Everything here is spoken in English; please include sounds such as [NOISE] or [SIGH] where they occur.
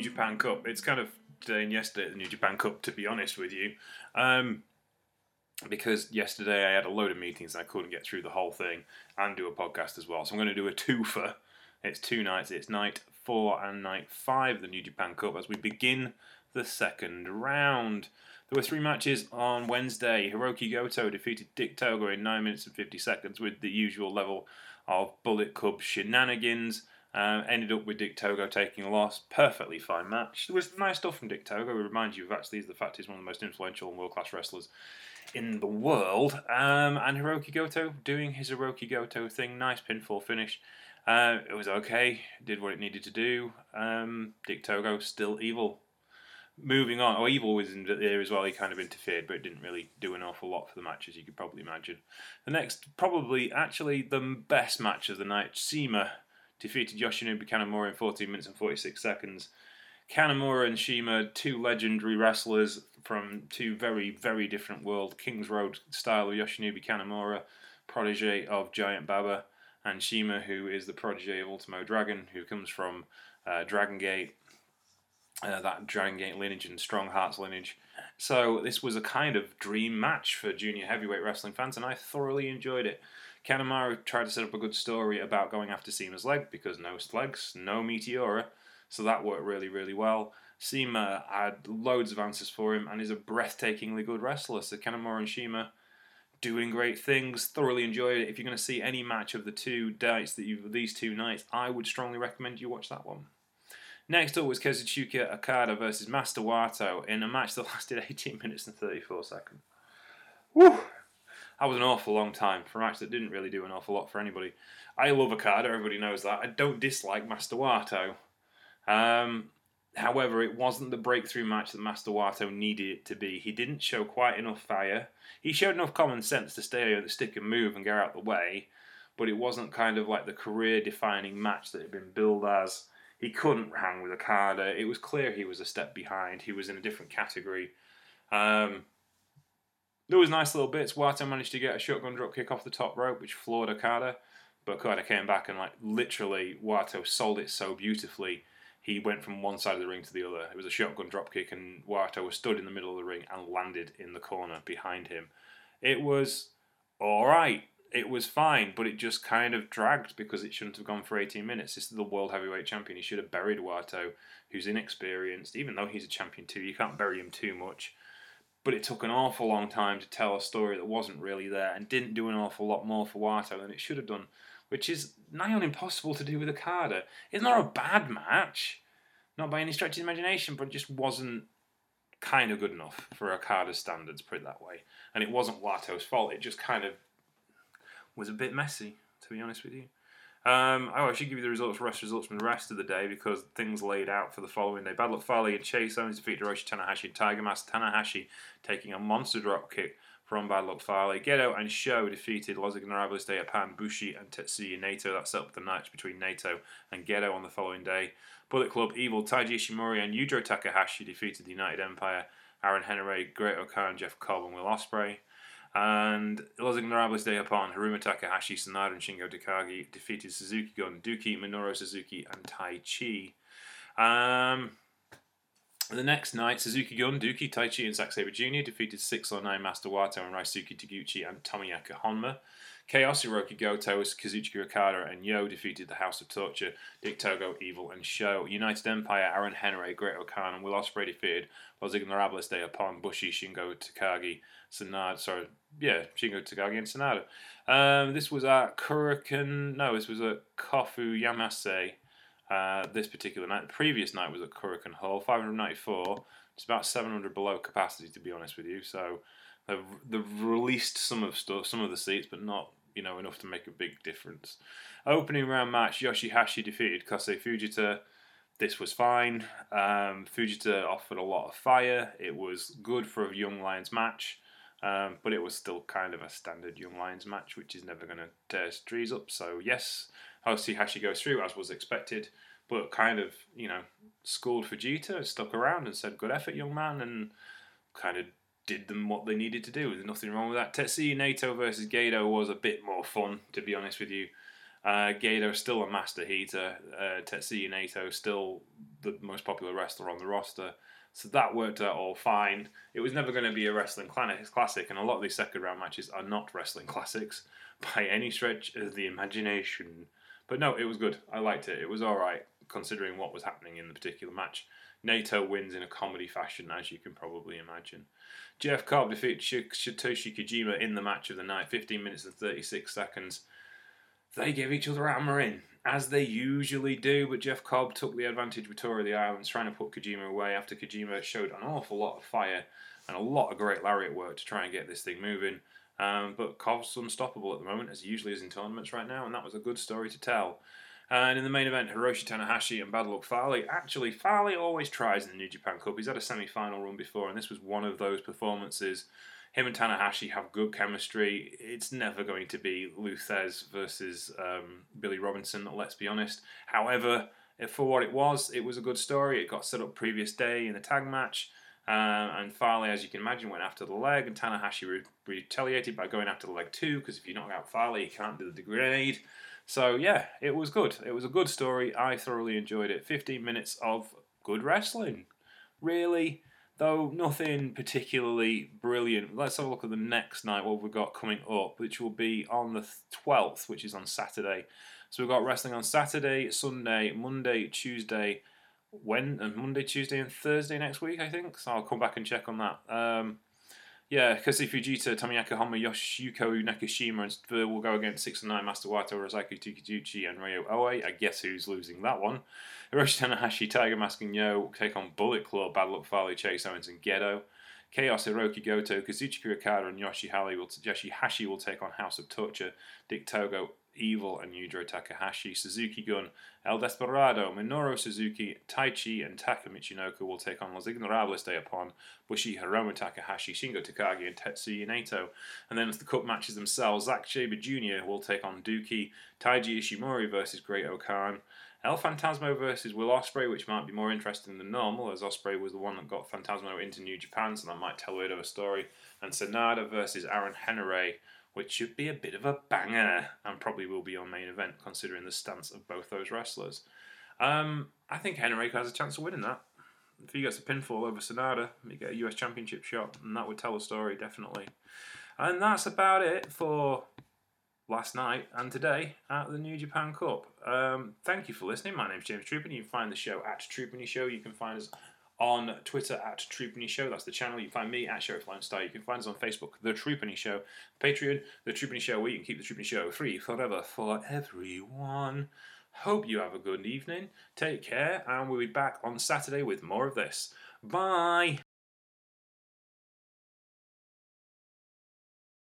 Japan Cup. It's kind of today and yesterday at the New Japan Cup, to be honest with you. Um, because yesterday I had a load of meetings and I couldn't get through the whole thing and do a podcast as well. So I'm going to do a twofer. It's two nights. It's night four and night five of the New Japan Cup as we begin the second round. There were three matches on Wednesday. Hiroki Goto defeated Dick Togo in 9 minutes and 50 seconds with the usual level of Bullet Club shenanigans. Uh, ended up with Dick Togo taking a loss. Perfectly fine match. It was nice stuff from Dick Togo. We remind you of actually the fact he's one of the most influential and world class wrestlers in the world. Um, and Hiroki Goto doing his Hiroki Goto thing. Nice pinfall finish. Uh, it was okay. Did what it needed to do. Um, Dick Togo still evil moving on, oh, Evil was in there as well. He kind of interfered, but didn't really do an awful lot for the match, as you could probably imagine. The next, probably actually the best match of the night, CIMA defeated Yoshinobu Kanemaru in 14 minutes and 46 seconds. Kanemaru and CIMA, two legendary wrestlers from two very, very different world. Kings Road style of Yoshinobu Kanemaru, protege of Giant Baba, and CIMA, who is the protege of Ultimo Dragon, who comes from uh, Dragon Gate uh, that Dragon Gate lineage and Strong Hearts lineage. So this was a kind of dream match for junior heavyweight wrestling fans, and I thoroughly enjoyed it. Kanemaru tried to set up a good story about going after CIMA's leg because no legs, no Meteora, so that worked really, really well. CIMA had loads of answers for him and is a breathtakingly good wrestler. So Kanemaru and CIMA doing great things. Thoroughly enjoyed it. If you're going to see any match of the two nights that you these two nights, I would strongly recommend you watch that one. Next up was Kazuchika Okada versus Master Wato in a match that [LAUGHS] lasted 18 minutes and 34 seconds. Woo! That was an awful long time for a match that didn't really do an awful lot for anybody. I love Okada, everybody knows that. I don't dislike Master Wato. Um, however, it wasn't the breakthrough match that Master Wato needed it to be. He didn't show quite enough fire. He showed enough common sense to stay at the stick and move and get out the way, but it wasn't kind of like the career defining match that had been billed as he couldn't hang with Okada. It was clear he was a step behind. He was in a different category. Um, there was nice little bits. Wato managed to get a shotgun drop kick off the top rope, which floored Okada. But Okada came back and like literally Wato sold it so beautifully. He went from one side of the ring to the other. It was a shotgun drop kick, and Wato was stood in the middle of the ring and landed in the corner behind him. It was all right it was fine, but it just kind of dragged because it shouldn't have gone for 18 minutes. This is the world heavyweight champion. He should have buried Wato, who's inexperienced. Even though he's a champion too, you can't bury him too much. But it took an awful long time to tell a story that wasn't really there and didn't do an awful lot more for Wato than it should have done, which is nigh on impossible to do with Okada. It's not a bad match, not by any stretch of imagination, but it just wasn't kind of good enough for Okada's standards, put it that way. And it wasn't Wato's fault. It just kind of was a bit messy, to be honest with you. Um, oh, I should give you the results, rest results from the rest of the day because things laid out for the following day. Bad Luck Fale and Chase Owens defeat Hiroshi Tanahashi and Tiger Mask Tanahashi taking a monster drop kick from Bad Luck Fale. Gedo and Show defeated Los Ingobernables de Japan, Bushi and Tetsuya Naito. That set up the match between Naito and Gedo on the following day. Bullet Club Evil, Taiji Ishimori and Yujiro Takahashi defeated the United Empire, Aaron Henare, Great-O-Khan, Jeff Cobb and Will Ospreay. And Los Ingobernables de Japan, Hiromu Takahashi, Sanada, and Shingo Takagi defeated Suzuki Gun, Douki, Minoru Suzuki, and Taichi. Um, the next night, Suzuki Gun, Douki, Taichi, and Zack Jr. defeated 6 or 9 Master Wato and Ryusuke Taguchi and Tomoaki Honma. Chaos, Hiroki Goto, Kazuchika Okada, and Yo defeated the House of Torture, Dick Togo, Evil, and Show. United Empire, Aaron Henare, Great-O-Khan, and Will Ospreay defeated Los Ingobernables de Japan, Bushi, Shingo Takagi, Sanada, sorry, yeah, Shingo Takagi and Sanada. Um, this was at Korakuen, no, this was at Kofu Yamase. Uh, this particular night, the previous night was at Korakuen Hall, 594. It's about 700 below capacity, to be honest with you. So they've, they've released some of stuff, some of the seats, but not you know enough to make a big difference. Opening round match, Yoshi-Hashi defeated Kosei Fujita. This was fine. Um, Fujita offered a lot of fire. It was good for a Young Lions match. Um, but it was still kind of a standard Young Lions match, which is never going to tear trees up. So, yes, I'll see how she goes through, as was expected, but kind of, you know, schooled Fujita, stuck around and said, good effort, young man, and kind of did them what they needed to do. There's nothing wrong with that. Tetsuya Naito versus Gedo was a bit more fun, to be honest with you. Uh, Gedo still a master heater. Uh, Tetsuya Naito still the most popular wrestler on the roster. So that worked out all fine. It was never going to be a wrestling classic, and a lot of these second round matches are not wrestling [LAUGHS] classics by any stretch of the imagination. But no, it was good. I liked it. It was all right considering what was happening in the particular match. Naito wins in a comedy fashion, as you can probably imagine. Jeff Cobb defeats Satoshi Kojima in the match of the night, 15 minutes and 36 seconds. They gave each other a hammer in, as they usually do, but Jeff Cobb took the advantage with Tour of the Islands, trying to put Kojima away after Kojima showed an awful lot of fire and a lot of great lariat work to try and get this thing moving. Um, but Cobb's unstoppable at the moment, as he usually is in tournaments right now, and that was a good story to tell. And in the main event, Hiroshi Tanahashi and Bad Luck Fale. Actually, Fale always tries in the New Japan Cup. He's had a semi final run before, and this was one of those performances. Him and Tanahashi have good chemistry. It's never going to be Lou Thesz versus um, Billy Robinson, let's be honest. However, for what it was, it was a good story. It got set up previous day in the tag match. Uh, and Fale, as you can imagine, went after the leg, and Tanahashi re- retaliated by going after the leg too, because if you knock out Fale, you can't do the grenade. So yeah, it was good. It was a good story. I thoroughly enjoyed it. 15 minutes of good wrestling. Really, though nothing particularly brilliant. Let's have a look at the next night, what we've got coming up, which will be on the 12th, which is on Saturday. So we've got wrestling on Saturday, Sunday, Monday, Tuesday, when and Monday, Tuesday, and Thursday next week, I think. So I'll come back and check on that. Um, yeah, Kazuki Fujita, Tomoaki Honma, Yoshiko Nakashima, and will go against 6 and 9 Master Wato, Rozaki Takeuchi, and Ryo Oe. I guess who's losing that one. Hiroshi Tanahashi, Tiger Mask, and Yo take on Bullet Club, Bad Luck Fale, Chase Owens, and Gedo. Chaos Hiroki Goto, Kazuchika Okada, and Yoshi-Hashi will, Yoshi-Hashi will take on House of Torture, Dick Togo, Evil and Yujiro Takahashi, Suzuki Gun, El Desperado, Minoru Suzuki, Taichi, and Taka Michinoku will take on Los Ingobernables de Japon, Bushi Hiromu Takahashi, Shingo Takagi, and Tetsuya Naito. And then as the cup matches themselves, Zack Sabre Jr. will take on Douki, Taiji Ishimori versus Great-O-Khan, El Phantasmo versus Will Ospreay, which might be more interesting than normal, as Ospreay was the one that got Phantasmo into New Japan, so that might tell a bit of a story. And Sanada versus Aaron Henare which should be a bit of a banger and probably will be on main event considering the stance of both those wrestlers. Um, I think Henare has a chance of winning that. If he gets a pinfall over Sanada, he get a US Championship shot, and that would tell a story definitely. And that's about it for last night and today at the New Japan Cup. Um, thank you for listening. My name is James Troopany. You can find the show at Troopany Show. You can find us on Twitter at Troopany Show. That's the channel. You can find me at Sheriff Star. You can find us on Facebook, The Troopany Show. Patreon, The Troopany Show, where you can keep The Troopany Show free forever for everyone. Hope you have a good evening. Take care, and we'll be back on Saturday with more of this. Bye.